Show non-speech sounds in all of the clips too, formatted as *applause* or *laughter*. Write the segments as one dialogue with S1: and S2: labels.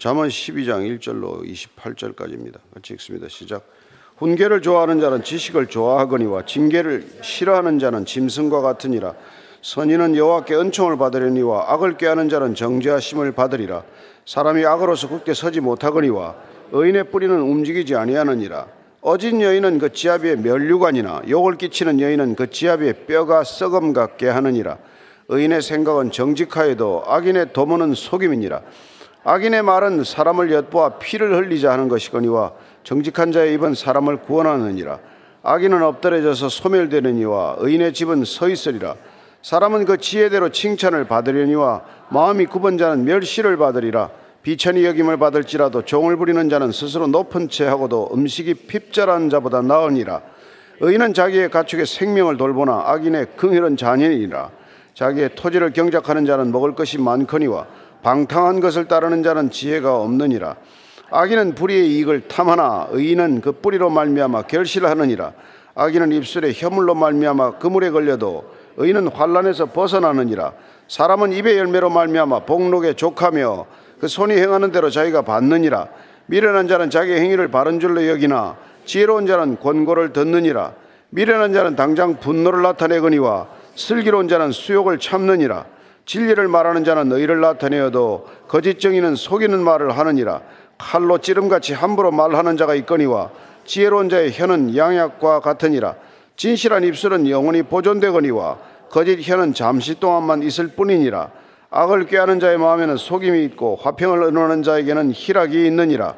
S1: 잠언 12장 1절로 28절까지입니다. 같이 읽습니다. 시작. 훈계를 좋아하는 자는 지식을 좋아하거니와 징계를 싫어하는 자는 짐승과 같으니라. 선인은 여호와께 은총을 받으려니와 악을 꾀하는 자는 정죄하심을 받으리라. 사람이 악으로서 굳게 서지 못하거니와 의인의 뿌리는 움직이지 아니하느니라. 어진 여인은 그 지아비의 멸류관이나 욕을 끼치는 여인은 그 지아비의 뼈가 썩음 같게 하느니라. 의인의 생각은 정직하여도 악인의 도모는 속임이니라. 악인의 말은 사람을 엿보아 피를 흘리자 하는 것이거니와 정직한 자의 입은 사람을 구원하느니라. 악인은 엎드려져서 소멸되느니와 의인의 집은 서 있으리라. 사람은 그 지혜대로 칭찬을 받으려니와 마음이 굽은 자는 멸시를 받으리라. 비천이 여김을 받을지라도 종을 부리는 자는 스스로 높은 채 하고도 음식이 핍절한 자보다 나으니라. 의인은 자기의 가축의 생명을 돌보나 악인의 긍휼은 잔인이라. 자기의 토지를 경작하는 자는 먹을 것이 많거니와 방탕한 것을 따르는 자는 지혜가 없느니라. 악인은 불의의 이익을 탐하나 의인은 그 뿌리로 말미암아 결실하느니라. 악인은 입술에 혀물로 말미암아 그물에 걸려도 의인은 환란에서 벗어나느니라. 사람은 입의 열매로 말미암아 복록에 족하며 그 손이 행하는 대로 자기가 받느니라. 미련한 자는 자기 행위를 바른 줄로 여기나 지혜로운 자는 권고를 듣느니라. 미련한 자는 당장 분노를 나타내거니와 슬기로운 자는 수욕을 참느니라. 진리를 말하는 자는 의를 나타내어도 거짓 정의는 속이는 말을 하느니라. 칼로 찌름같이 함부로 말하는 자가 있거니와 지혜로운 자의 혀는 양약과 같으니라. 진실한 입술은 영원히 보존되거니와 거짓 혀는 잠시 동안만 있을 뿐이니라. 악을 꾀하는 자의 마음에는 속임이 있고 화평을 의논하는 자에게는 희락이 있느니라.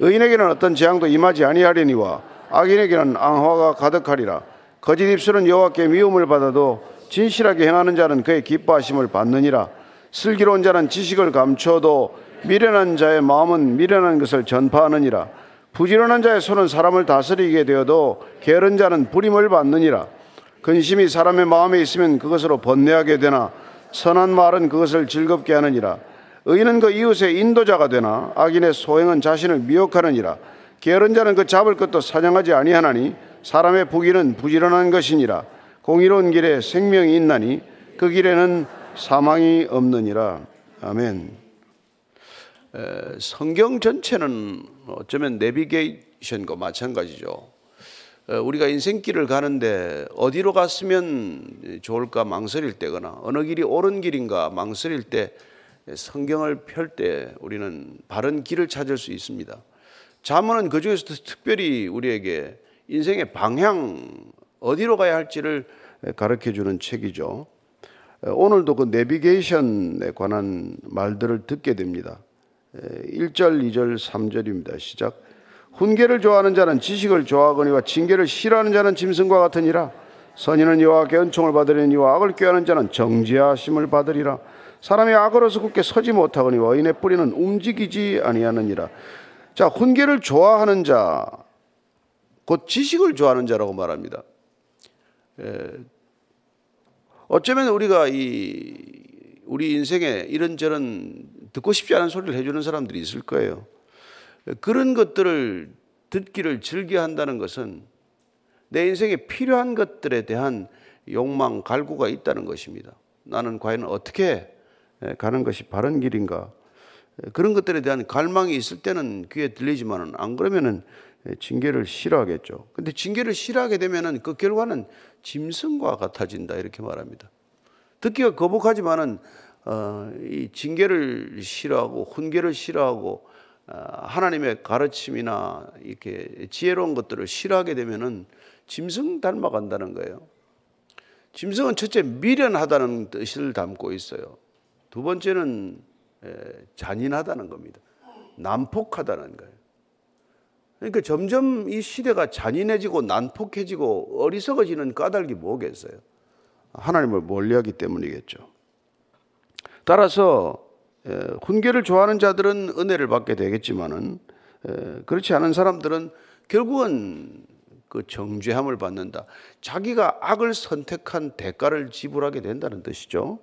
S1: 의인에게는 어떤 재앙도 임하지 아니하려니와 악인에게는 앙화가 가득하리라. 거짓 입술은 여호와께 미움을 받아도 진실하게 행하는 자는 그의 기뻐하심을 받느니라. 슬기로운 자는 지식을 감춰도 미련한 자의 마음은 미련한 것을 전파하느니라. 부지런한 자의 손은 사람을 다스리게 되어도 게으른 자는 부림을 받느니라. 근심이 사람의 마음에 있으면 그것으로 번뇌하게 되나 선한 말은 그것을 즐겁게 하느니라. 의인은 그 이웃의 인도자가 되나 악인의 소행은 자신을 미혹하느니라. 게으른 자는 그 잡을 것도 사냥하지 아니하나니 사람의 부기는 부지런한 것이니라. 공의로운 길에 생명이 있나니 그 길에는 사망이 없느니라. 아멘. 성경 전체는 어쩌면 내비게이션과 마찬가지죠. 우리가 인생길을 가는데 어디로 갔으면 좋을까 망설일 때거나 어느 길이 옳은 길인가 망설일 때 성경을 펼 때 우리는 바른 길을 찾을 수 있습니다. 자문은 그 중에서도 특별히 우리에게 인생의 방향 어디로 가야 할지를 가르쳐 주는 책이죠. 오늘도 그 내비게이션에 관한 말들을 듣게 됩니다. 1절, 2절, 3절입니다. 시작. 훈계를 좋아하는 자는 지식을 좋아하거니와 징계를 싫어하는 자는 짐승과 같으니라. 선인은 여호와께 은총을 받으려니 와 악을 꾀하는 자는 정죄하심을 받으리라. 사람이 악으로서 굳게 서지 못하거니와 의인의 뿌리는 움직이지 아니하느니라. 자, 훈계를 좋아하는 자, 곧 지식을 좋아하는 자라고 말합니다. 에, 어쩌면 우리가 이 우리 인생에 이런저런 듣고 싶지 않은 소리를 해주는 사람들이 있을 거예요. 그런 것들을 듣기를 즐겨 한다는 것은 내 인생에 필요한 것들에 대한 욕망, 갈구가 있다는 것입니다. 나는 과연 어떻게 가는 것이 바른 길인가? 그런 것들에 대한 갈망이 있을 때는 귀에 들리지만은 안 그러면은 징계를 싫어하겠죠. 근데 징계를 싫어하게 되면은 그 결과는 짐승과 같아진다 이렇게 말합니다. 듣기가 거북하지만은 어, 이 징계를 싫어하고 훈계를 싫어하고 어, 하나님의 가르침이나 이렇게 지혜로운 것들을 싫어하게 되면은 짐승 닮아간다는 거예요. 짐승은 첫째 미련하다는 뜻을 담고 있어요. 두 번째는 잔인하다는 겁니다. 난폭하다는 거예요. 그러니까 점점 이 시대가 잔인해지고 난폭해지고 어리석어지는 까닭이 뭐겠어요? 하나님을 멀리하기 때문이겠죠. 따라서 훈계를 좋아하는 자들은 은혜를 받게 되겠지만은 그렇지 않은 사람들은 결국은 그 정죄함을 받는다. 자기가 악을 선택한 대가를 지불하게 된다는 뜻이죠.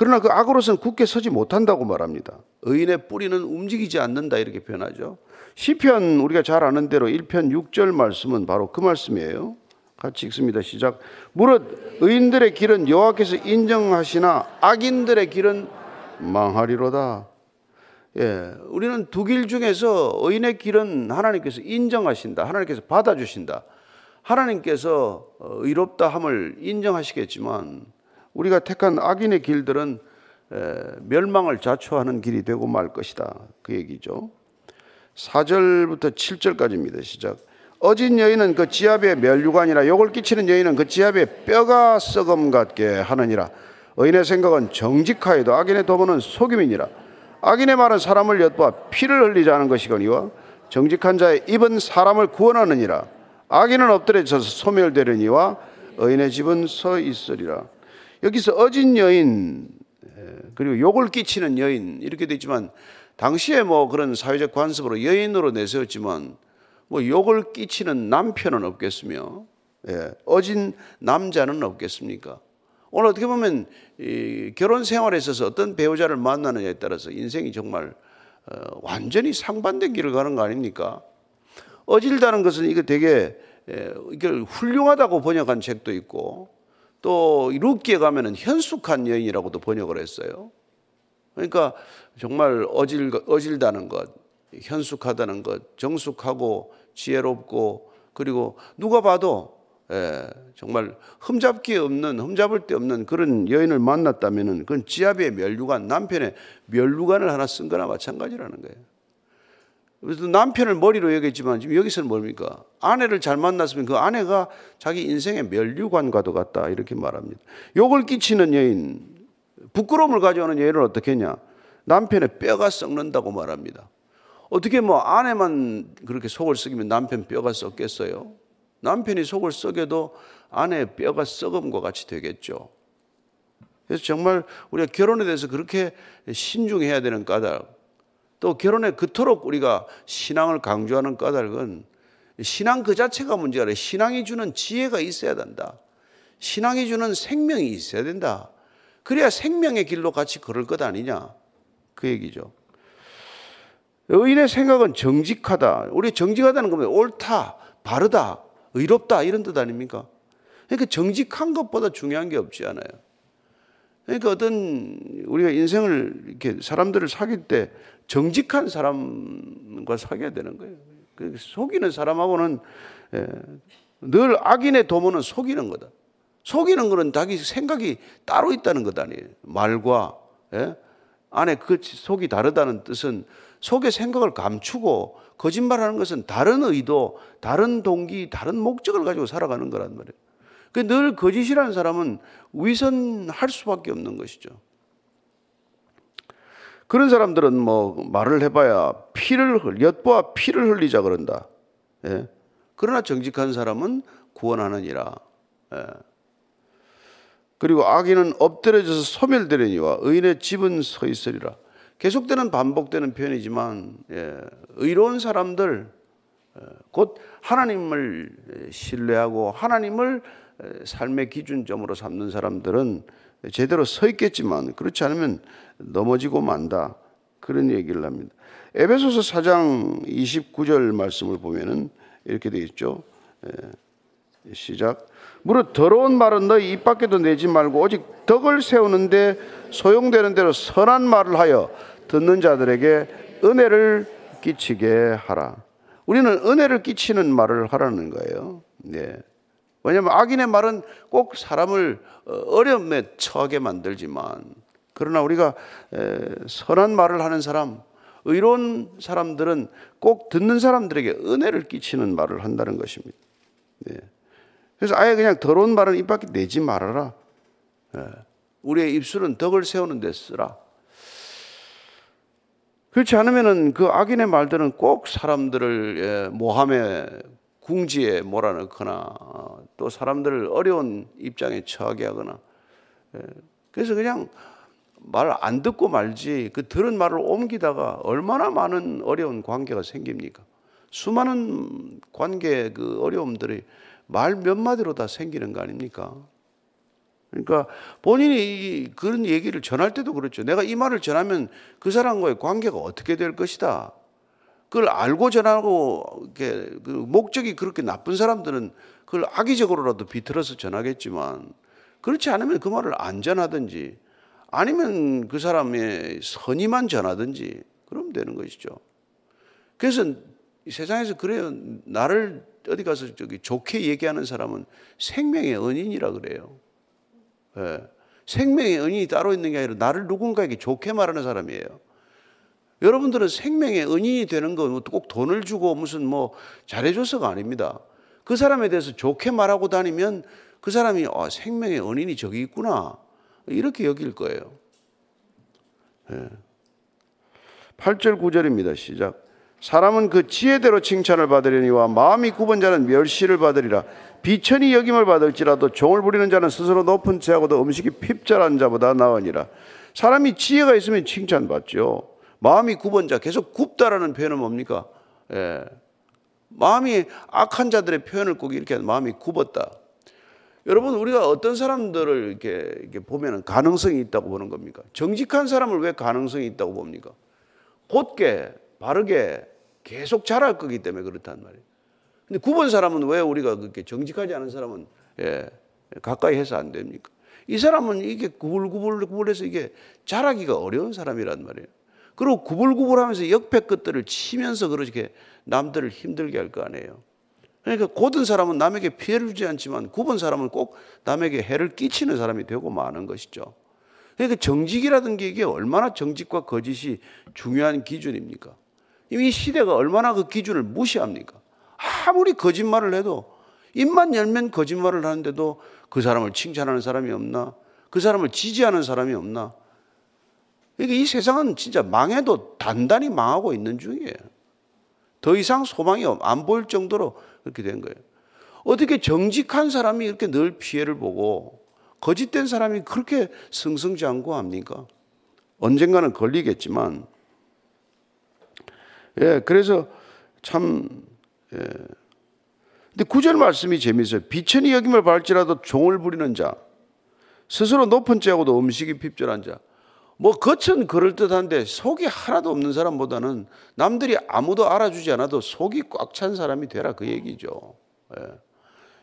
S1: 그러나 그 악으로서는 굳게 서지 못한다고 말합니다. 의인의 뿌리는 움직이지 않는다 이렇게 표현하죠. 시편 우리가 잘 아는 대로 1편 6절 말씀은 바로 그 말씀이에요. 같이 읽습니다. 시작. 무릇 의인들의 길은 여호와께서 인정하시나 악인들의 길은 망하리로다. 예, 우리는 두 길 중에서 의인의 길은 하나님께서 인정하신다. 하나님께서 받아주신다. 하나님께서 어, 의롭다 함을 인정하시겠지만 우리가 택한 악인의 길들은 멸망을 자초하는 길이 되고 말 것이다. 그 얘기죠. 4절부터 7절까지입니다. 시작. 어진 여인은 그 지압의 멸류관이라 욕을 끼치는 여인은 그 지압의 뼈가 썩음 같게 하느니라. 의인의 생각은 정직하여도 악인의 도모는 속임이니라. 악인의 말은 사람을 엿보아 피를 흘리자 하는 것이거니와 정직한 자의 입은 사람을 구원하느니라. 악인은 엎드려져서 소멸되려니와 의인의 집은 서 있으리라. 여기서 어진 여인 그리고 욕을 끼치는 여인 이렇게 되어 있지만 당시에 뭐 그런 사회적 관습으로 여인으로 내세웠지만 뭐 욕을 끼치는 남편은 없겠으며 예, 어진 남자는 없겠습니까? 오늘 어떻게 보면 이 결혼 생활에 있어서 어떤 배우자를 만나느냐에 따라서 인생이 정말 어, 완전히 상반된 길을 가는 거 아닙니까? 어질다는 것은 이거 되게 예, 이걸 훌륭하다고 번역한 책도 있고 또 루키에 가면은 현숙한 여인이라고도 번역을 했어요. 그러니까 정말 어질 어질다는 것, 현숙하다는 것, 정숙하고 지혜롭고 그리고 누가 봐도 예, 정말 흠잡기 없는 흠잡을 데 없는 그런 여인을 만났다면은 그건 지압의 멸류관 남편의 멸류관을 하나 쓴 거나 마찬가지라는 거예요. 그래서 남편을 머리로 여겼지만 지금 여기서는 뭡니까? 아내를 잘 만났으면 그 아내가 자기 인생의 멸류관과도 같다 이렇게 말합니다. 욕을 끼치는 여인, 부끄러움을 가져오는 여인은 어떻게 했냐? 남편의 뼈가 썩는다고 말합니다. 어떻게 뭐 아내만 그렇게 속을 썩이면 남편 뼈가 썩겠어요? 남편이 속을 썩여도 아내의 뼈가 썩음과 같이 되겠죠. 그래서 정말 우리가 결혼에 대해서 그렇게 신중해야 되는 까닭, 또 결혼에 그토록 우리가 신앙을 강조하는 까닭은 신앙 그 자체가 문제가 아니라 신앙이 주는 지혜가 있어야 된다. 신앙이 주는 생명이 있어야 된다. 그래야 생명의 길로 같이 걸을 것 아니냐. 그 얘기죠. 의인의 생각은 정직하다. 우리 정직하다는 거면 옳다, 바르다, 의롭다 이런 뜻 아닙니까? 그러니까 정직한 것보다 중요한 게 없지 않아요. 그러니까 어떤 우리가 인생을 이렇게 사람들을 사귈 때 정직한 사람과 사귀어야 되는 거예요. 그 속이는 사람하고는 예, 늘 악인의 도모는 속이는 거다. 속이는 거는 자기 생각이 따로 있다는 것 아니에요. 말과 예? 안에 그 속이 다르다는 뜻은 속의 생각을 감추고 거짓말하는 것은 다른 의도, 다른 동기, 다른 목적을 가지고 살아가는 거란 말이에요. 늘 거짓이라는 사람은 위선할 수밖에 없는 것이죠. 그런 사람들은 뭐 말을 해봐야 피를 엿보아 피를 흘리자 그런다. 예? 그러나 정직한 사람은 구원하느니라. 예. 그리고 악인은 엎드려져서 소멸되려니와 의인의 집은 서 있으리라. 계속되는 반복되는 표현이지만 예, 의로운 사람들 예, 곧 하나님을 신뢰하고 하나님을 삶의 기준점으로 삼는 사람들은 제대로 서 있겠지만 그렇지 않으면 넘어지고 만다. 그런 얘기를 합니다. 에베소서 4장 29절 말씀을 보면은 이렇게 되어 있죠. 예, 시작. 무릇 더러운 말은 너희 입 밖에도 내지 말고 오직 덕을 세우는데 소용되는 대로 선한 말을 하여 듣는 자들에게 은혜를 끼치게 하라. 우리는 은혜를 끼치는 말을 하라는 거예요. 네. 왜냐하면 악인의 말은 꼭 사람을 어, 어려움에 처하게 만들지만 그러나 우리가 선한 말을 하는 사람, 의로운 사람들은 꼭 듣는 사람들에게 은혜를 끼치는 말을 한다는 것입니다. 네. 그래서 아예 그냥 더러운 말은 입 밖에 내지 말아라. 네. 우리의 입술은 덕을 세우는 데 쓰라. 그렇지 않으면은 그 악인의 말들은 꼭 사람들을 모함에 궁지에 몰아넣거나 또 사람들을 어려운 입장에 처하게 하거나 그래서 그냥 말 안 듣고 말지 그 들은 말을 옮기다가 얼마나 많은 어려운 관계가 생깁니까? 수많은 관계 그 어려움들이 말 몇 마디로 다 생기는 거 아닙니까? 그러니까 본인이 그런 얘기를 전할 때도 그렇죠. 내가 이 말을 전하면 그 사람과의 관계가 어떻게 될 것이다. 그걸 알고 전하고 이렇게 그 목적이 그렇게 나쁜 사람들은 그걸 악의적으로라도 비틀어서 전하겠지만 그렇지 않으면 그 말을 안 전하든지 아니면 그 사람의 선의만 전하든지 그러면 되는 것이죠. 그래서 세상에서 그래요. 나를 어디 가서 저기 좋게 얘기하는 사람은 생명의 은인이라 그래요. 예. 생명의 은인이 따로 있는 게 아니라 나를 누군가에게 좋게 말하는 사람이에요. 여러분들은 생명의 은인이 되는 건 꼭 돈을 주고 무슨 뭐 잘해줘서가 아닙니다. 그 사람에 대해서 좋게 말하고 다니면 그 사람이 아, 생명의 은인이 저기 있구나. 이렇게 여길 거예요. 예. 8절 9절입니다. 시작. 사람은 그 지혜대로 칭찬을 받으려니와 마음이 굽은 자는 멸시를 받으리라. 비천이 여김을 받을지라도 종을 부리는 자는 스스로 높은 채하고도 음식이 핍절한 자보다 나으니라. 사람이 지혜가 있으면 칭찬받죠. 마음이 굽은 자, 계속 굽다라는 표현은 뭡니까? 예. 마음이 악한 자들의 표현을 꼭 이렇게 마음이 굽었다. 여러분, 우리가 어떤 사람들을 이렇게, 이렇게 보면 가능성이 있다고 보는 겁니까? 정직한 사람을 왜 가능성이 있다고 봅니까? 곧게, 바르게, 계속 자랄 거기 때문에 그렇단 말이에요. 근데 구본 사람은 왜 우리가 그렇게 정직하지 않은 사람은 예, 가까이 해서 안 됩니까? 이 사람은 이게 구불구불구불해서 이게 자라기가 어려운 사람이란 말이에요. 그리고 구불구불하면서 역패 것들을 치면서 그렇게 남들을 힘들게 할 거 아니에요. 그러니까 고든 사람은 남에게 피해를 주지 않지만 굽은 사람은 꼭 남에게 해를 끼치는 사람이 되고 마는 것이죠. 그러니까 정직이라는 게 이게 얼마나 정직과 거짓이 중요한 기준입니까? 이 시대가 얼마나 그 기준을 무시합니까? 아무리 거짓말을 해도 입만 열면 거짓말을 하는데도 그 사람을 칭찬하는 사람이 없나? 그 사람을 지지하는 사람이 없나? 그러니까 이 세상은 진짜 망해도 단단히 망하고 있는 중이에요. 더 이상 소망이 안 보일 정도로 그렇게 된 거예요. 어떻게 정직한 사람이 이렇게 늘 피해를 보고 거짓된 사람이 그렇게 승승장구합니까? 언젠가는 걸리겠지만 예, 그래서 참, 예. 근데 구절 말씀이 재미있어요. 비천이 여김을 발지라도 종을 부리는 자, 스스로 높은 자하고도 음식이 핍절한 자. 뭐 겉은 그럴듯한데 속이 하나도 없는 사람보다는 남들이 아무도 알아주지 않아도 속이 꽉 찬 사람이 되라 그 얘기죠. 예.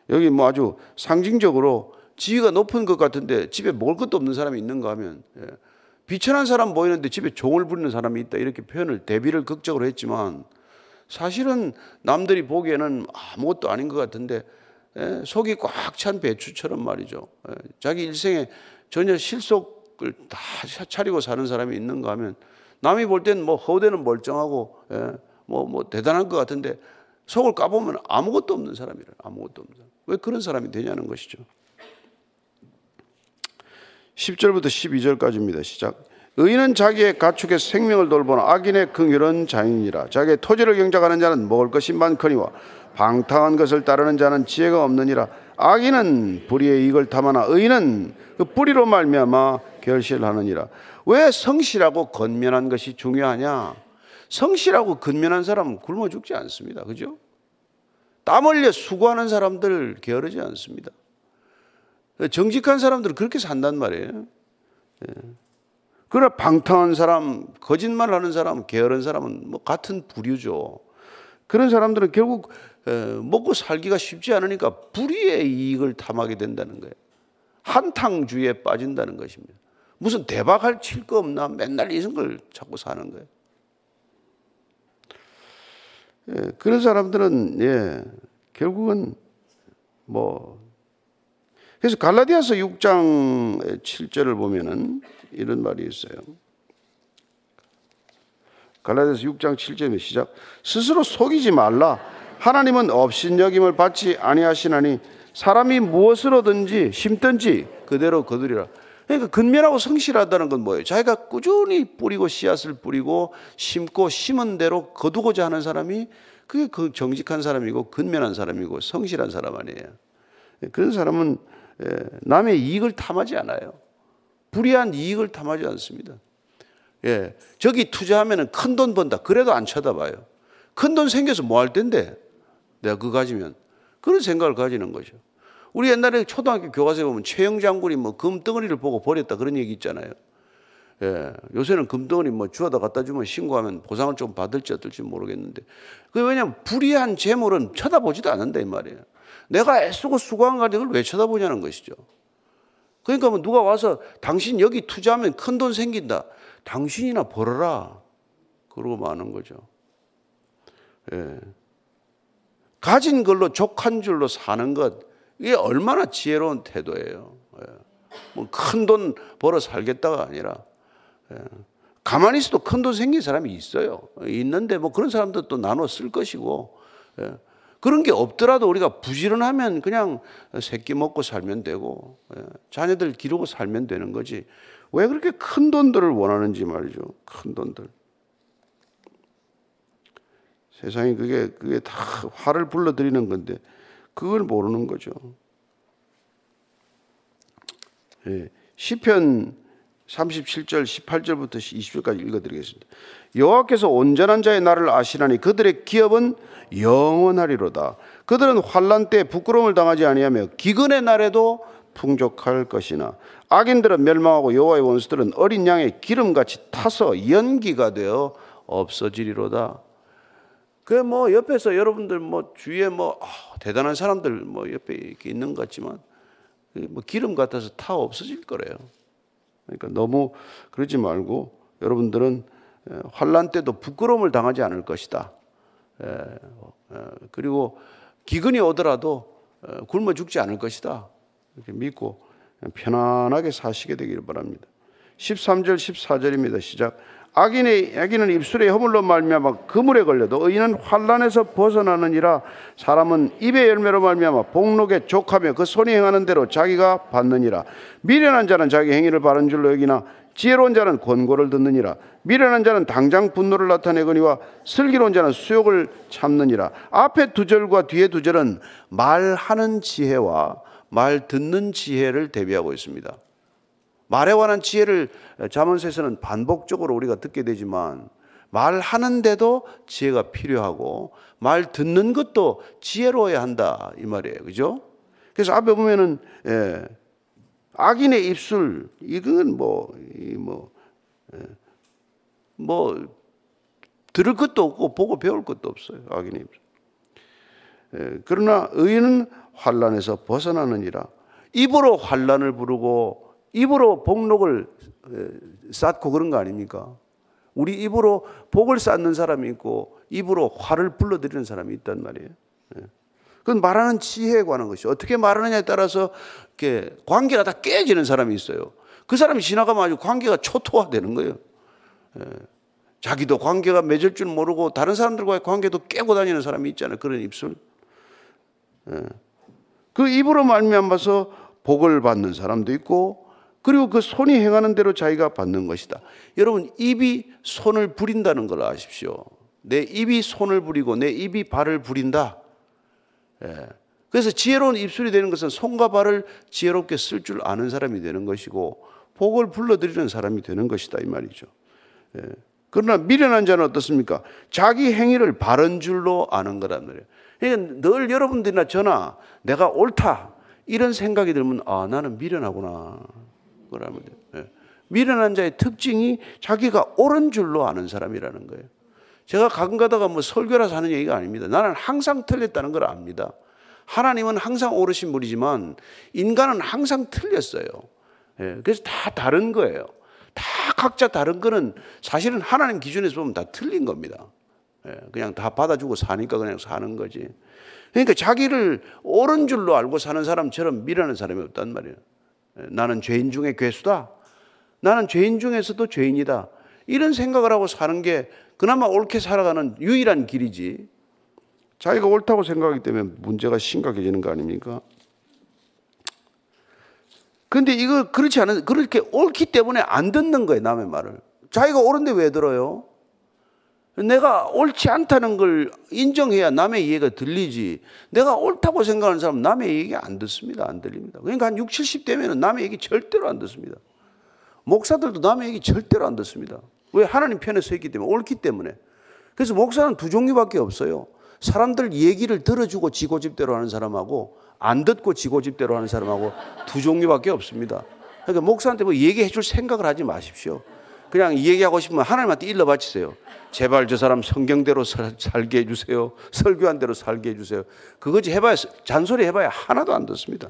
S1: 여기 뭐 아주 상징적으로 지위가 높은 것 같은데 집에 먹을 것도 없는 사람이 있는가 하면 예. 비천한 사람 보이는데 집에 종을 부리는 사람이 있다 이렇게 표현을 대비를 극적으로 했지만 사실은 남들이 보기에는 아무것도 아닌 것 같은데 예, 속이 꽉 찬 배추처럼 말이죠. 예, 자기 일생에 전혀 실속을 다 차리고 사는 사람이 있는가 하면 남이 볼 때는 뭐 허대는 멀쩡하고 예, 뭐, 뭐 대단한 것 같은데 속을 까보면 아무것도 없는 사람이라 아무것도 없는 사람. 왜 그런 사람이 되냐는 것이죠. 10절부터 12절까지입니다. 시작. 의인은 자기의 가축의 생명을 돌보나 악인의 긍휼은 자인이라. 자기의 토지를 경작하는 자는 먹을 것이 많거니와 방탕한 것을 따르는 자는 지혜가 없느니라. 악인은 불의의 이익을 탐하나 의인은 그 뿌리로 말미암아 결실하느니라. 왜 성실하고 건면한 것이 중요하냐? 성실하고 건면한 사람은 굶어 죽지 않습니다. 그죠? 땀 흘려 수고하는 사람들 게으르지 않습니다. 정직한 사람들은 그렇게 산단 말이에요. 예. 그러나 방탕한 사람, 거짓말 하는 사람, 게으른 사람은 뭐 같은 부류죠. 그런 사람들은 결국 먹고 살기가 쉽지 않으니까 불의의 이익을 탐하게 된다는 거예요. 한탕주의에 빠진다는 것입니다. 무슨 대박할 칠 거 없나 맨날 이런 걸 찾고 사는 거예요. 예, 그런 사람들은 예, 결국은 뭐 그래서 갈라디아서 6장 7절을 보면은 이런 말이 있어요. 갈라디아서 6장 7절에 시작. 스스로 속이지 말라. 하나님은 업신여김을 받지 아니하시나니 사람이 무엇으로든지 심든지 그대로 거두리라. 그러니까 근면하고 성실하다는 건 뭐예요? 자기가 꾸준히 뿌리고 씨앗을 뿌리고 심고 심은 대로 거두고자 하는 사람이 그게 그 정직한 사람이고 근면한 사람이고 성실한 사람 아니에요. 그런 사람은 예, 남의 이익을 탐하지 않아요. 불이한 이익을 탐하지 않습니다. 예, 저기 투자하면 큰 돈 번다. 그래도 안 쳐다봐요. 큰 돈 생겨서 뭐 할 텐데? 내가 그거 가지면. 그런 생각을 가지는 거죠. 우리 옛날에 초등학교 교과서에 보면 최영 장군이 뭐 금덩어리를 보고 버렸다 그런 얘기 있잖아요. 예, 요새는 금덩어리 뭐 주워다 갖다 주면 신고하면 보상을 좀 받을지 어떨지 모르겠는데. 그 왜냐면 불이한 재물은 쳐다보지도 않는다 이 말이에요. 내가 애쓰고 수고한 가격을 왜 쳐다보냐는 것이죠. 그러니까 뭐 누가 와서 당신 여기 투자하면 큰 돈 생긴다. 당신이나 벌어라. 그러고 마는 거죠. 예. 가진 걸로 족한 줄로 사는 것, 이게 얼마나 지혜로운 태도예요. 예. 뭐큰 돈 벌어 살겠다가 아니라, 예. 가만히 있어도 큰 돈 생긴 사람이 있어요. 있는데 뭐 그런 사람도 또 나눠 쓸 것이고, 예. 그런 게 없더라도 우리가 부지런하면 그냥 새끼 먹고 살면 되고, 예. 자녀들 기르고 살면 되는 거지. 왜 그렇게 큰 돈들을 원하는지 말이죠. 큰 돈들. 세상에 그게 그게 다 화를 불러들이는 건데 그걸 모르는 거죠. 예. 시편 37절 18절부터 20절까지 읽어드리겠습니다. 여호와께서 온전한 자의 날을 아시나니 그들의 기업은 영원하리로다. 그들은 환란 때 부끄러움을 당하지 아니하며 기근의 날에도 풍족할 것이나 악인들은 멸망하고 여호와의 원수들은 어린 양의 기름같이 타서 연기가 되어 없어지리로다. 그 뭐 옆에서 여러분들 뭐 주위에 뭐 아, 대단한 사람들 뭐 옆에 있는 것 같지만 그뭐 기름 같아서 타 없어질 거래요. 그러니까 너무 그러지 말고 여러분들은 환란 때도 부끄러움을 당하지 않을 것이다. 그리고 기근이 오더라도 굶어 죽지 않을 것이다. 이렇게 믿고 편안하게 사시게 되기를 바랍니다. 13절 14절입니다. 시작. 악인의 악인은 입술에 허물로 말미암아 그물에 걸려도 의인은 환란에서 벗어나느니라. 사람은 입의 열매로 말미암아 복록에 족하며 그 손이 행하는 대로 자기가 받느니라. 미련한 자는 자기 행위를 바른 줄로 여기나 지혜로운 자는 권고를 듣느니라. 미련한 자는 당장 분노를 나타내거니와 슬기로운 자는 수욕을 참느니라. 앞에 두 절과 뒤에 두 절은 말하는 지혜와 말 듣는 지혜를 대비하고 있습니다. 말에 관한 지혜를 자문서에서는 반복적으로 우리가 듣게 되지만 말하는데도 지혜가 필요하고 말 듣는 것도 지혜로워야 한다 이 말이에요. 그죠? 그래서 앞에 보면은 예, 악인의 입술 이건 뭐뭐 예, 뭐 들을 것도 없고 보고 배울 것도 없어요. 악인의 입술. 예, 그러나 의인은 환란에서 벗어나느니라. 입으로 환란을 부르고 입으로 복록을 쌓고 그런 거 아닙니까? 우리 입으로 복을 쌓는 사람이 있고 입으로 화를 불러들이는 사람이 있단 말이에요. 그건 말하는 지혜에 관한 것이 어떻게 말하느냐에 따라서 이렇게 관계가 다 깨지는 사람이 있어요. 그 사람이 지나가면 아주 관계가 초토화되는 거예요. 자기도 관계가 맺을 줄 모르고 다른 사람들과의 관계도 깨고 다니는 사람이 있잖아요. 그런 입술. 그 입으로 말미암아서 복을 받는 사람도 있고 그리고 그 손이 행하는 대로 자기가 받는 것이다. 여러분 입이 손을 부린다는 걸 아십시오. 내 입이 손을 부리고 내 입이 발을 부린다. 예. 그래서 지혜로운 입술이 되는 것은 손과 발을 지혜롭게 쓸 줄 아는 사람이 되는 것이고 복을 불러들이는 사람이 되는 것이다 이 말이죠. 예. 그러나 미련한 자는 어떻습니까? 자기 행위를 바른 줄로 아는 거란 말이에요. 그러니까 늘 여러분들이나 저나 내가 옳다 이런 생각이 들면 아 나는 미련하구나 그러면 돼요. 예. 미련한 자의 특징이 자기가 옳은 줄로 아는 사람이라는 거예요. 제가 가끔 가다가 뭐 설교라서 하는 얘기가 아닙니다. 나는 항상 틀렸다는 걸 압니다. 하나님은 항상 옳으신 분이지만 인간은 항상 틀렸어요. 예. 그래서 다 다른 거예요. 다 각자 다른 거는 사실은 하나님 기준에서 보면 다 틀린 겁니다. 예, 그냥 다 받아주고 사니까 그냥 사는 거지. 그러니까 자기를 옳은 줄로 알고 사는 사람처럼 미련한 사람이 없단 말이에요. 예, 나는 죄인 중에 괴수다. 나는 죄인 중에서도 죄인이다. 이런 생각을 하고 사는 게 그나마 옳게 살아가는 유일한 길이지. 자기가 옳다고 생각하기 때문에 문제가 심각해지는 거 아닙니까? 근데 이거 그렇지 않은, 그렇게 옳기 때문에 안 듣는 거예요, 남의 말을. 자기가 옳은데 왜 들어요? 내가 옳지 않다는 걸 인정해야 남의 이해가 들리지. 내가 옳다고 생각하는 사람은 남의 얘기 안 듣습니다. 안 들립니다. 그러니까 한 60, 70대면 남의 얘기 절대로 안 듣습니다. 목사들도 남의 얘기 절대로 안 듣습니다. 왜? 하나님 편에 서 있기 때문에, 옳기 때문에. 그래서 목사는 두 종류밖에 없어요. 사람들 얘기를 들어주고 지고집대로 하는 사람하고 안 듣고 지고집대로 하는 사람하고 두 종류밖에 없습니다. 그러니까 목사한테 뭐 얘기해 줄 생각을 하지 마십시오. 그냥 얘기하고 싶으면 하나님한테 일러 바치세요. 제발 저 사람 성경대로 살게 해주세요. 설교한 대로 살게 해주세요. 그거지 해봐야, 잔소리 해봐야 하나도 안 듣습니다.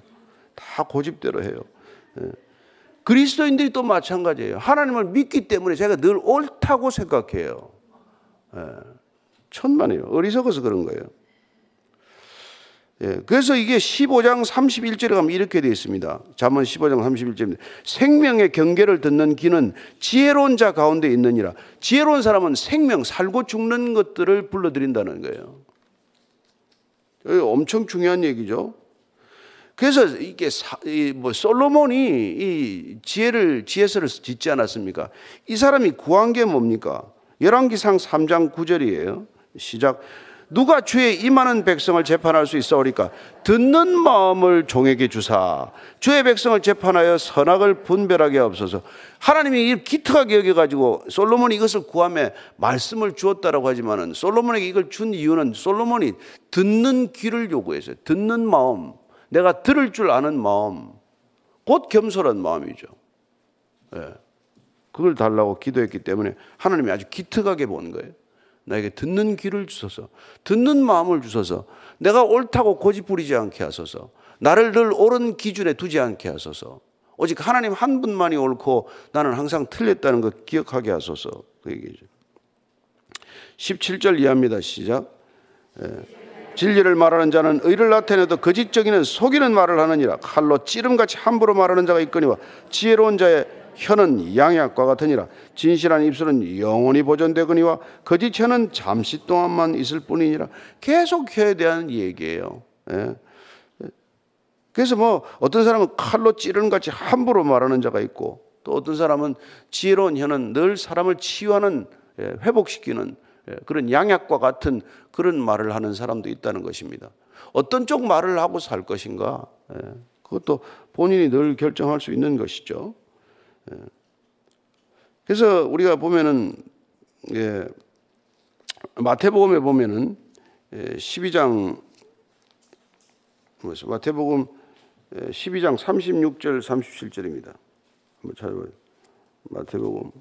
S1: 다 고집대로 해요. 예. 그리스도인들이 또 마찬가지예요. 하나님을 믿기 때문에 제가 늘 옳다고 생각해요. 예. 천만이에요. 어리석어서 그런 거예요. 예, 그래서 이게 15장 31절에 가면 이렇게 되어 있습니다. 잠언 15장 31절입니다. 생명의 경계를 듣는 귀는 지혜로운 자 가운데 있느니라. 지혜로운 사람은 생명, 살고 죽는 것들을 불러들인다는 거예요. 엄청 중요한 얘기죠. 그래서 이게 사, 뭐 솔로몬이 이 지혜를 지혜서를 짓지 않았습니까? 이 사람이 구한 게 뭡니까? 열왕기상 3장 9절이에요. 시작 누가 주의 임하는 백성을 재판할 수 있사오리까? 듣는 마음을 종에게 주사. 주의 백성을 재판하여 선악을 분별하게 없어서. 하나님이 이 기특하게 여겨가지고 솔로몬이 이것을 구함에 말씀을 주었다라고 하지만은 솔로몬에게 이걸 준 이유는 솔로몬이 듣는 귀를 요구했어요 듣는 마음 내가 들을 줄 아는 마음 곧 겸손한 마음이죠. 예. 그걸 달라고 기도했기 때문에 하나님이 아주 기특하게 본 거예요 나에게 듣는 귀를 주소서, 듣는 마음을 주소서, 내가 옳다고 고집 부리지 않게 하소서, 나를 늘 옳은 기준에 두지 않게 하소서, 오직 하나님 한 분만이 옳고 나는 항상 틀렸다는 것 기억하게 하소서. 그 얘기죠. 17절 이하입니다. 시작. 예. 진리를 말하는 자는 의를 나타내도 거짓적이는 속이는 말을 하느니라 칼로 찌름같이 함부로 말하는 자가 있거니와 지혜로운 자의 혀는 양약과 같으니라 진실한 입술은 영원히 보존되거니와 거짓 혀는 잠시 동안만 있을 뿐이니라 계속 혀에 대한 얘기예요. 예. 그래서 뭐 어떤 사람은 칼로 찌르는 같이 함부로 말하는 자가 있고 또 어떤 사람은 지혜로운 혀는 늘 사람을 치유하는 예, 회복시키는 예, 그런 양약과 같은 그런 말을 하는 사람도 있다는 것입니다. 어떤 쪽 말을 하고 살 것인가? 예, 그것도 본인이 늘 결정할 수 있는 것이죠. 예. 그래서 우리가 보면은 예, 마태복음에 보면은 예, 12장 뭐죠? 마태복음 12장 예, 36절 37절입니다. 한번 찾아봐요. 마태복음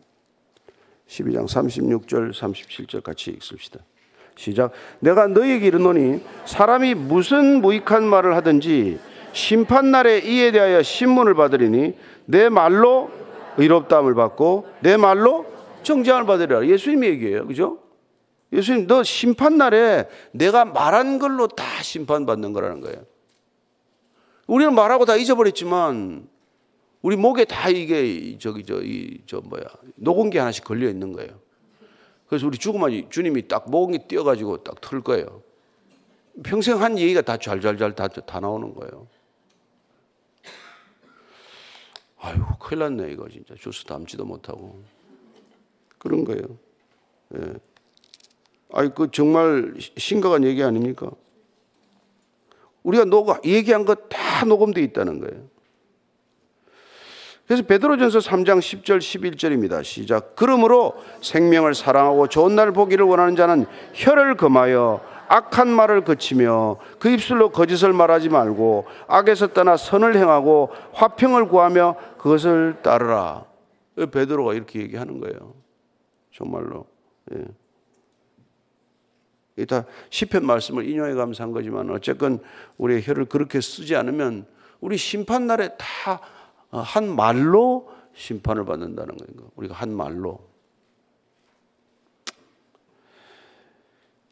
S1: 12장 36절 37절 같이 읽읍시다. 시작. 내가 너희에게 이르노니 사람이 무슨 무익한 말을 하든지 심판 날에 이에 대하여 신문을 받으리니 내 말로 의롭다함을 받고 내 말로 정죄함을 받으리라. 예수님이 얘기해요. 그죠? 예수님, 너 심판 날에 내가 말한 걸로 다 심판받는 거라는 거예요. 우리는 말하고 다 잊어버렸지만 우리 목에 다 이게 저기 저 이 저 뭐야 게 하나씩 걸려 있는 거예요. 그래서 우리 죽으면 주님이 딱 목이 뛰어가지고 딱 틀 거예요. 평생 한 얘기가 다 잘잘잘 다, 다 나오는 거예요. 아유, 큰일 났네, 이거 진짜. 주스 담지도 못하고. 그런 거예요. 예. 아이, 그 정말 심각한 얘기 아닙니까? 우리가 녹아, 얘기한 것다 녹음되어 있다는 거예요. 그래서 베드로전서 3장 10절 11절입니다. 시작. 그러므로 생명을 사랑하고 좋은 날 보기를 원하는 자는 혀를 금하여 악한 말을 그치며 그 입술로 거짓을 말하지 말고 악에서 떠나 선을 행하고 화평을 구하며 그것을 따르라. 베드로가 이렇게 얘기하는 거예요. 정말로. 예. 다 시편 말씀을 인용해 가면서 한 거지만 어쨌건 우리의 혀를 그렇게 쓰지 않으면 우리 심판 날에 다 한 말로 심판을 받는다는 거예요. 우리가 한 말로.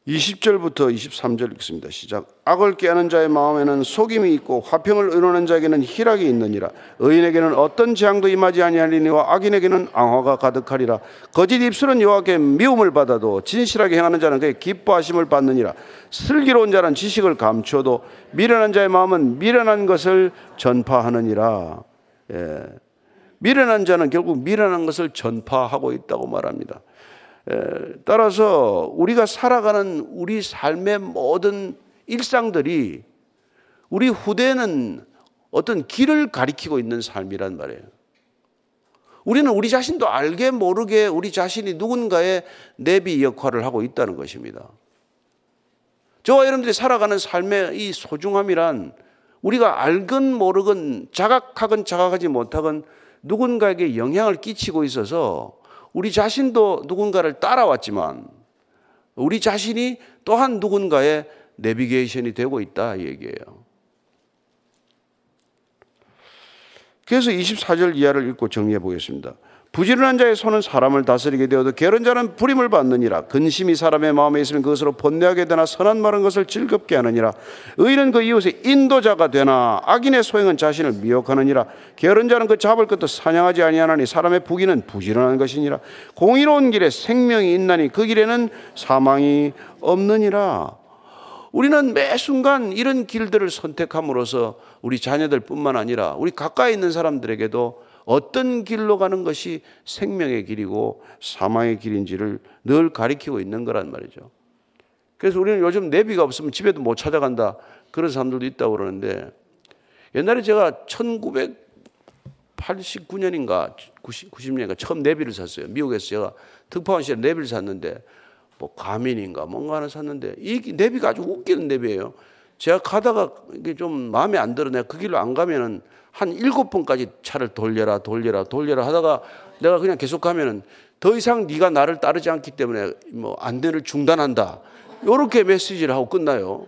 S1: 20절부터 23절 읽습니다. 시작. 악을 깨하는 자의 마음에는 속임이 있고 화평을 의논하는 자에게는 희락이 있느니라. 의인에게는 어떤 재앙도 임하지 아니하리니와 악인에게는 앙화가 가득하리라. 거짓 입술은 여호와께 미움을 받아도 진실하게 행하는 자는 그의 기뻐하심을 받느니라. 슬기로운 자는 지식을 감추어도 미련한 자의 마음은 미련한 것을 전파하느니라. 예. 미련한 자는 결국 미련한 것을 전파하고 있다고 말합니다. 따라서 우리가 살아가는 우리 삶의 모든 일상들이 우리 후대는 어떤 길을 가리키고 있는 삶이란 말이에요. 우리는 우리 자신도 알게 모르게 우리 자신이 누군가의 내비 역할을 하고 있다는 것입니다. 저와 여러분들이 살아가는 삶의 이 소중함이란 우리가 알건 모르건 자각하건 자각하지 못하건 누군가에게 영향을 끼치고 있어서 우리 자신도 누군가를 따라왔지만 우리 자신이 또한 누군가의 내비게이션이 되고 있다 이 얘기예요. 그래서 24절 이하를 읽고 정리해 보겠습니다. 부지런한 자의 손은 사람을 다스리게 되어도 게으른 자는 부림을 받느니라. 근심이 사람의 마음에 있으면 그것으로 번뇌하게 되나 선한 말은 것을 즐겁게 하느니라. 의인은 그 이웃의 인도자가 되나 악인의 소행은 자신을 미혹하느니라. 게으른 자는 그 잡을 것도 사냥하지 아니하나니 사람의 부기는 부지런한 것이니라. 공의로운 길에 생명이 있나니 그 길에는 사망이 없느니라. 우리는 매 순간 이런 길들을 선택함으로써 우리 자녀들뿐만 아니라 우리 가까이 있는 사람들에게도 어떤 길로 가는 것이 생명의 길이고 사망의 길인지를 늘 가리키고 있는 거란 말이죠. 그래서 우리는 요즘 내비가 없으면 집에도 못 찾아간다. 그런 사람들도 있다고 그러는데 옛날에 제가 1989년인가 90, 90년인가 처음 내비를 샀어요. 미국에서 제가 특파원 시절 내비를 샀는데 뭐 가민인가 뭔가 하나 샀는데 이 내비가 아주 웃기는 내비예요. 제가 가다가 이게 좀 마음에 안 들어 내가 그 길로 안 가면은 한 일곱 번까지 차를 돌려라 돌려라 돌려라 하다가 내가 그냥 계속 가면은 더 이상 네가 나를 따르지 않기 때문에 뭐 안대를 중단한다. 이렇게 메시지를 하고 끝나요.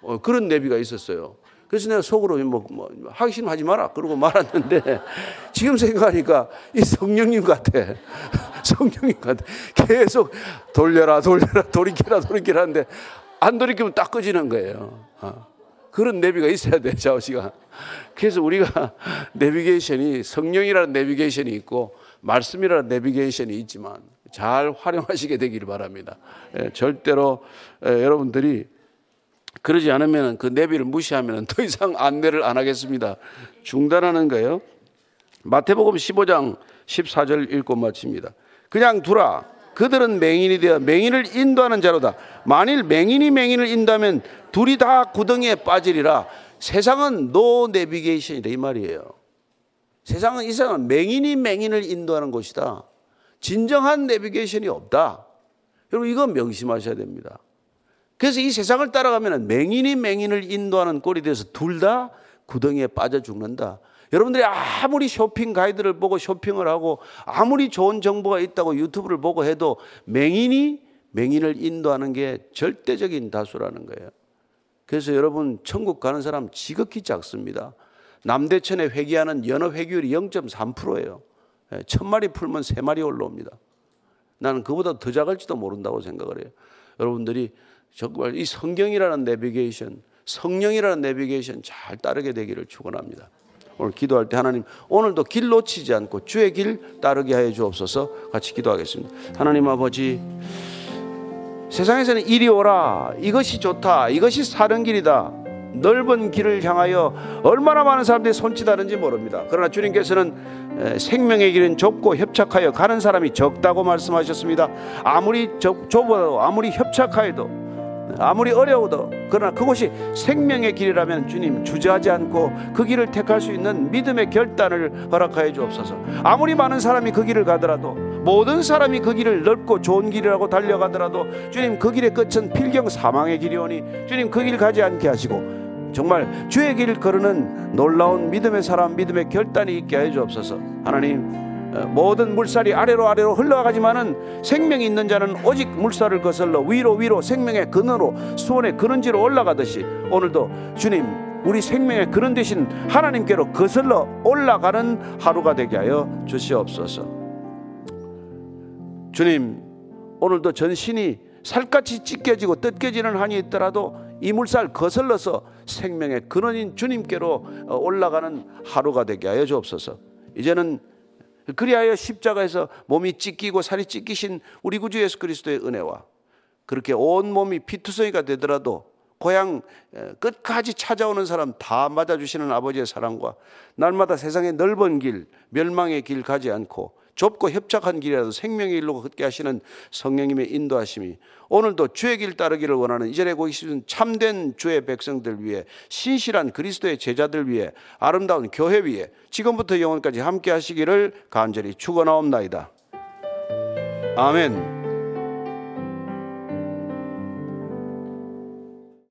S1: 어, 그런 내비가 있었어요. 그래서 내가 속으로 뭐, 뭐 하기 싫으면 하지 마라. 그러고 말았는데 *laughs* 지금 생각하니까 이 성령님 같아. *laughs* 성령님 같아. 계속 돌려라, 돌려라, 돌이켜라, 돌이켜라 하는데 안 돌이키면 딱 꺼지는 거예요. 어. 그런 내비가 있어야 돼, 좌우시가. 그래서 우리가 내비게이션이 성령이라는 내비게이션이 있고 말씀이라는 내비게이션이 있지만 잘 활용하시게 되기를 바랍니다. 예, 절대로 예, 여러분들이 그러지 않으면 그 내비를 무시하면 더 이상 안내를 안 하겠습니다. 중단하는 거예요. 마태복음 15장 14절 읽고 마칩니다. 그냥 두라. 그들은 맹인이 되어 맹인을 인도하는 자로다. 만일 맹인이 맹인을 인도하면 둘이 다 구덩이에 빠지리라. 세상은 no navigation이다 이 말이에요. 세상은 이 세상은 맹인이 맹인을 인도하는 곳이다. 진정한 내비게이션이 없다. 여러분 이건 명심하셔야 됩니다. 그래서 이 세상을 따라가면 맹인이 맹인을 인도하는 꼴이 돼서 둘 다 구덩이에 빠져 죽는다. 여러분들이 아무리 쇼핑 가이드를 보고 쇼핑을 하고 아무리 좋은 정보가 있다고 유튜브를 보고 해도 맹인이 맹인을 인도하는 게 절대적인 다수라는 거예요. 그래서 여러분 천국 가는 사람 지극히 작습니다. 남대천에 회귀하는 연어 회귀율이 0.3%예요. 예, 천 마리 풀면 세 마리 올라옵니다. 나는 그보다 더 작을지도 모른다고 생각을 해요. 여러분들이 정말 이 성경이라는 내비게이션, 성령이라는 내비게이션 잘 따르게 되기를 축원합니다. 오늘 기도할 때 하나님 오늘도 길 놓치지 않고 주의 길 따르게 하여 주옵소서 같이 기도하겠습니다. 하나님 아버지 세상에서는 이리 오라 이것이 좋다 이것이 사는 길이다 넓은 길을 향하여 얼마나 많은 사람들이 손짓하는지 모릅니다. 그러나 주님께서는 생명의 길은 좁고 협착하여 가는 사람이 적다고 말씀하셨습니다. 아무리 좁아도 아무리 협착하여도 아무리 어려워도 그러나 그곳이 생명의 길이라면 주님 주저하지 않고 그 길을 택할 수 있는 믿음의 결단을 허락하여 주옵소서. 아무리 많은 사람이 그 길을 가더라도 모든 사람이 그 길을 넓고 좋은 길이라고 달려가더라도 주님 그 길의 끝은 필경 사망의 길이오니 주님 그 길 가지 않게 하시고 정말 주의 길을 걸으는 놀라운 믿음의 사람 믿음의 결단이 있게 해 주옵소서. 하나님 어, 모든 물살이 아래로 아래로 흘러가지만은 생명이 있는 자는 오직 물살을 거슬러 위로 위로 생명의 근원으로 수원의 근원지로 올라가듯이 오늘도 주님 우리 생명의 근원 되신 하나님께로 거슬러 올라가는 하루가 되게 하여 주시옵소서. 주님 오늘도 전신이 살같이 찢겨지고 뜯겨지는 한이 있더라도 이 물살 거슬러서 생명의 근원인 주님께로 어, 올라가는 하루가 되게 하여 주옵소서. 이제는 그리하여 십자가에서 몸이 찢기고 살이 찢기신 우리 구주 예수 그리스도의 은혜와 그렇게 온 몸이 피투성이가 되더라도 고향 끝까지 찾아오는 사람 다 맞아주시는 아버지의 사랑과 날마다 세상의 넓은 길, 멸망의 길 가지 않고 좁고 협착한 길이라도 생명의 길로 걷게 하시는 성령님의 인도하심이 오늘도 주의 길 따르기를 원하는 이전에 고기신 참된 주의 백성들 위해 신실한 그리스도의 제자들 위해 아름다운 교회 위에 지금부터 영원까지 함께 하시기를 간절히 축원하옵나이다. 아멘.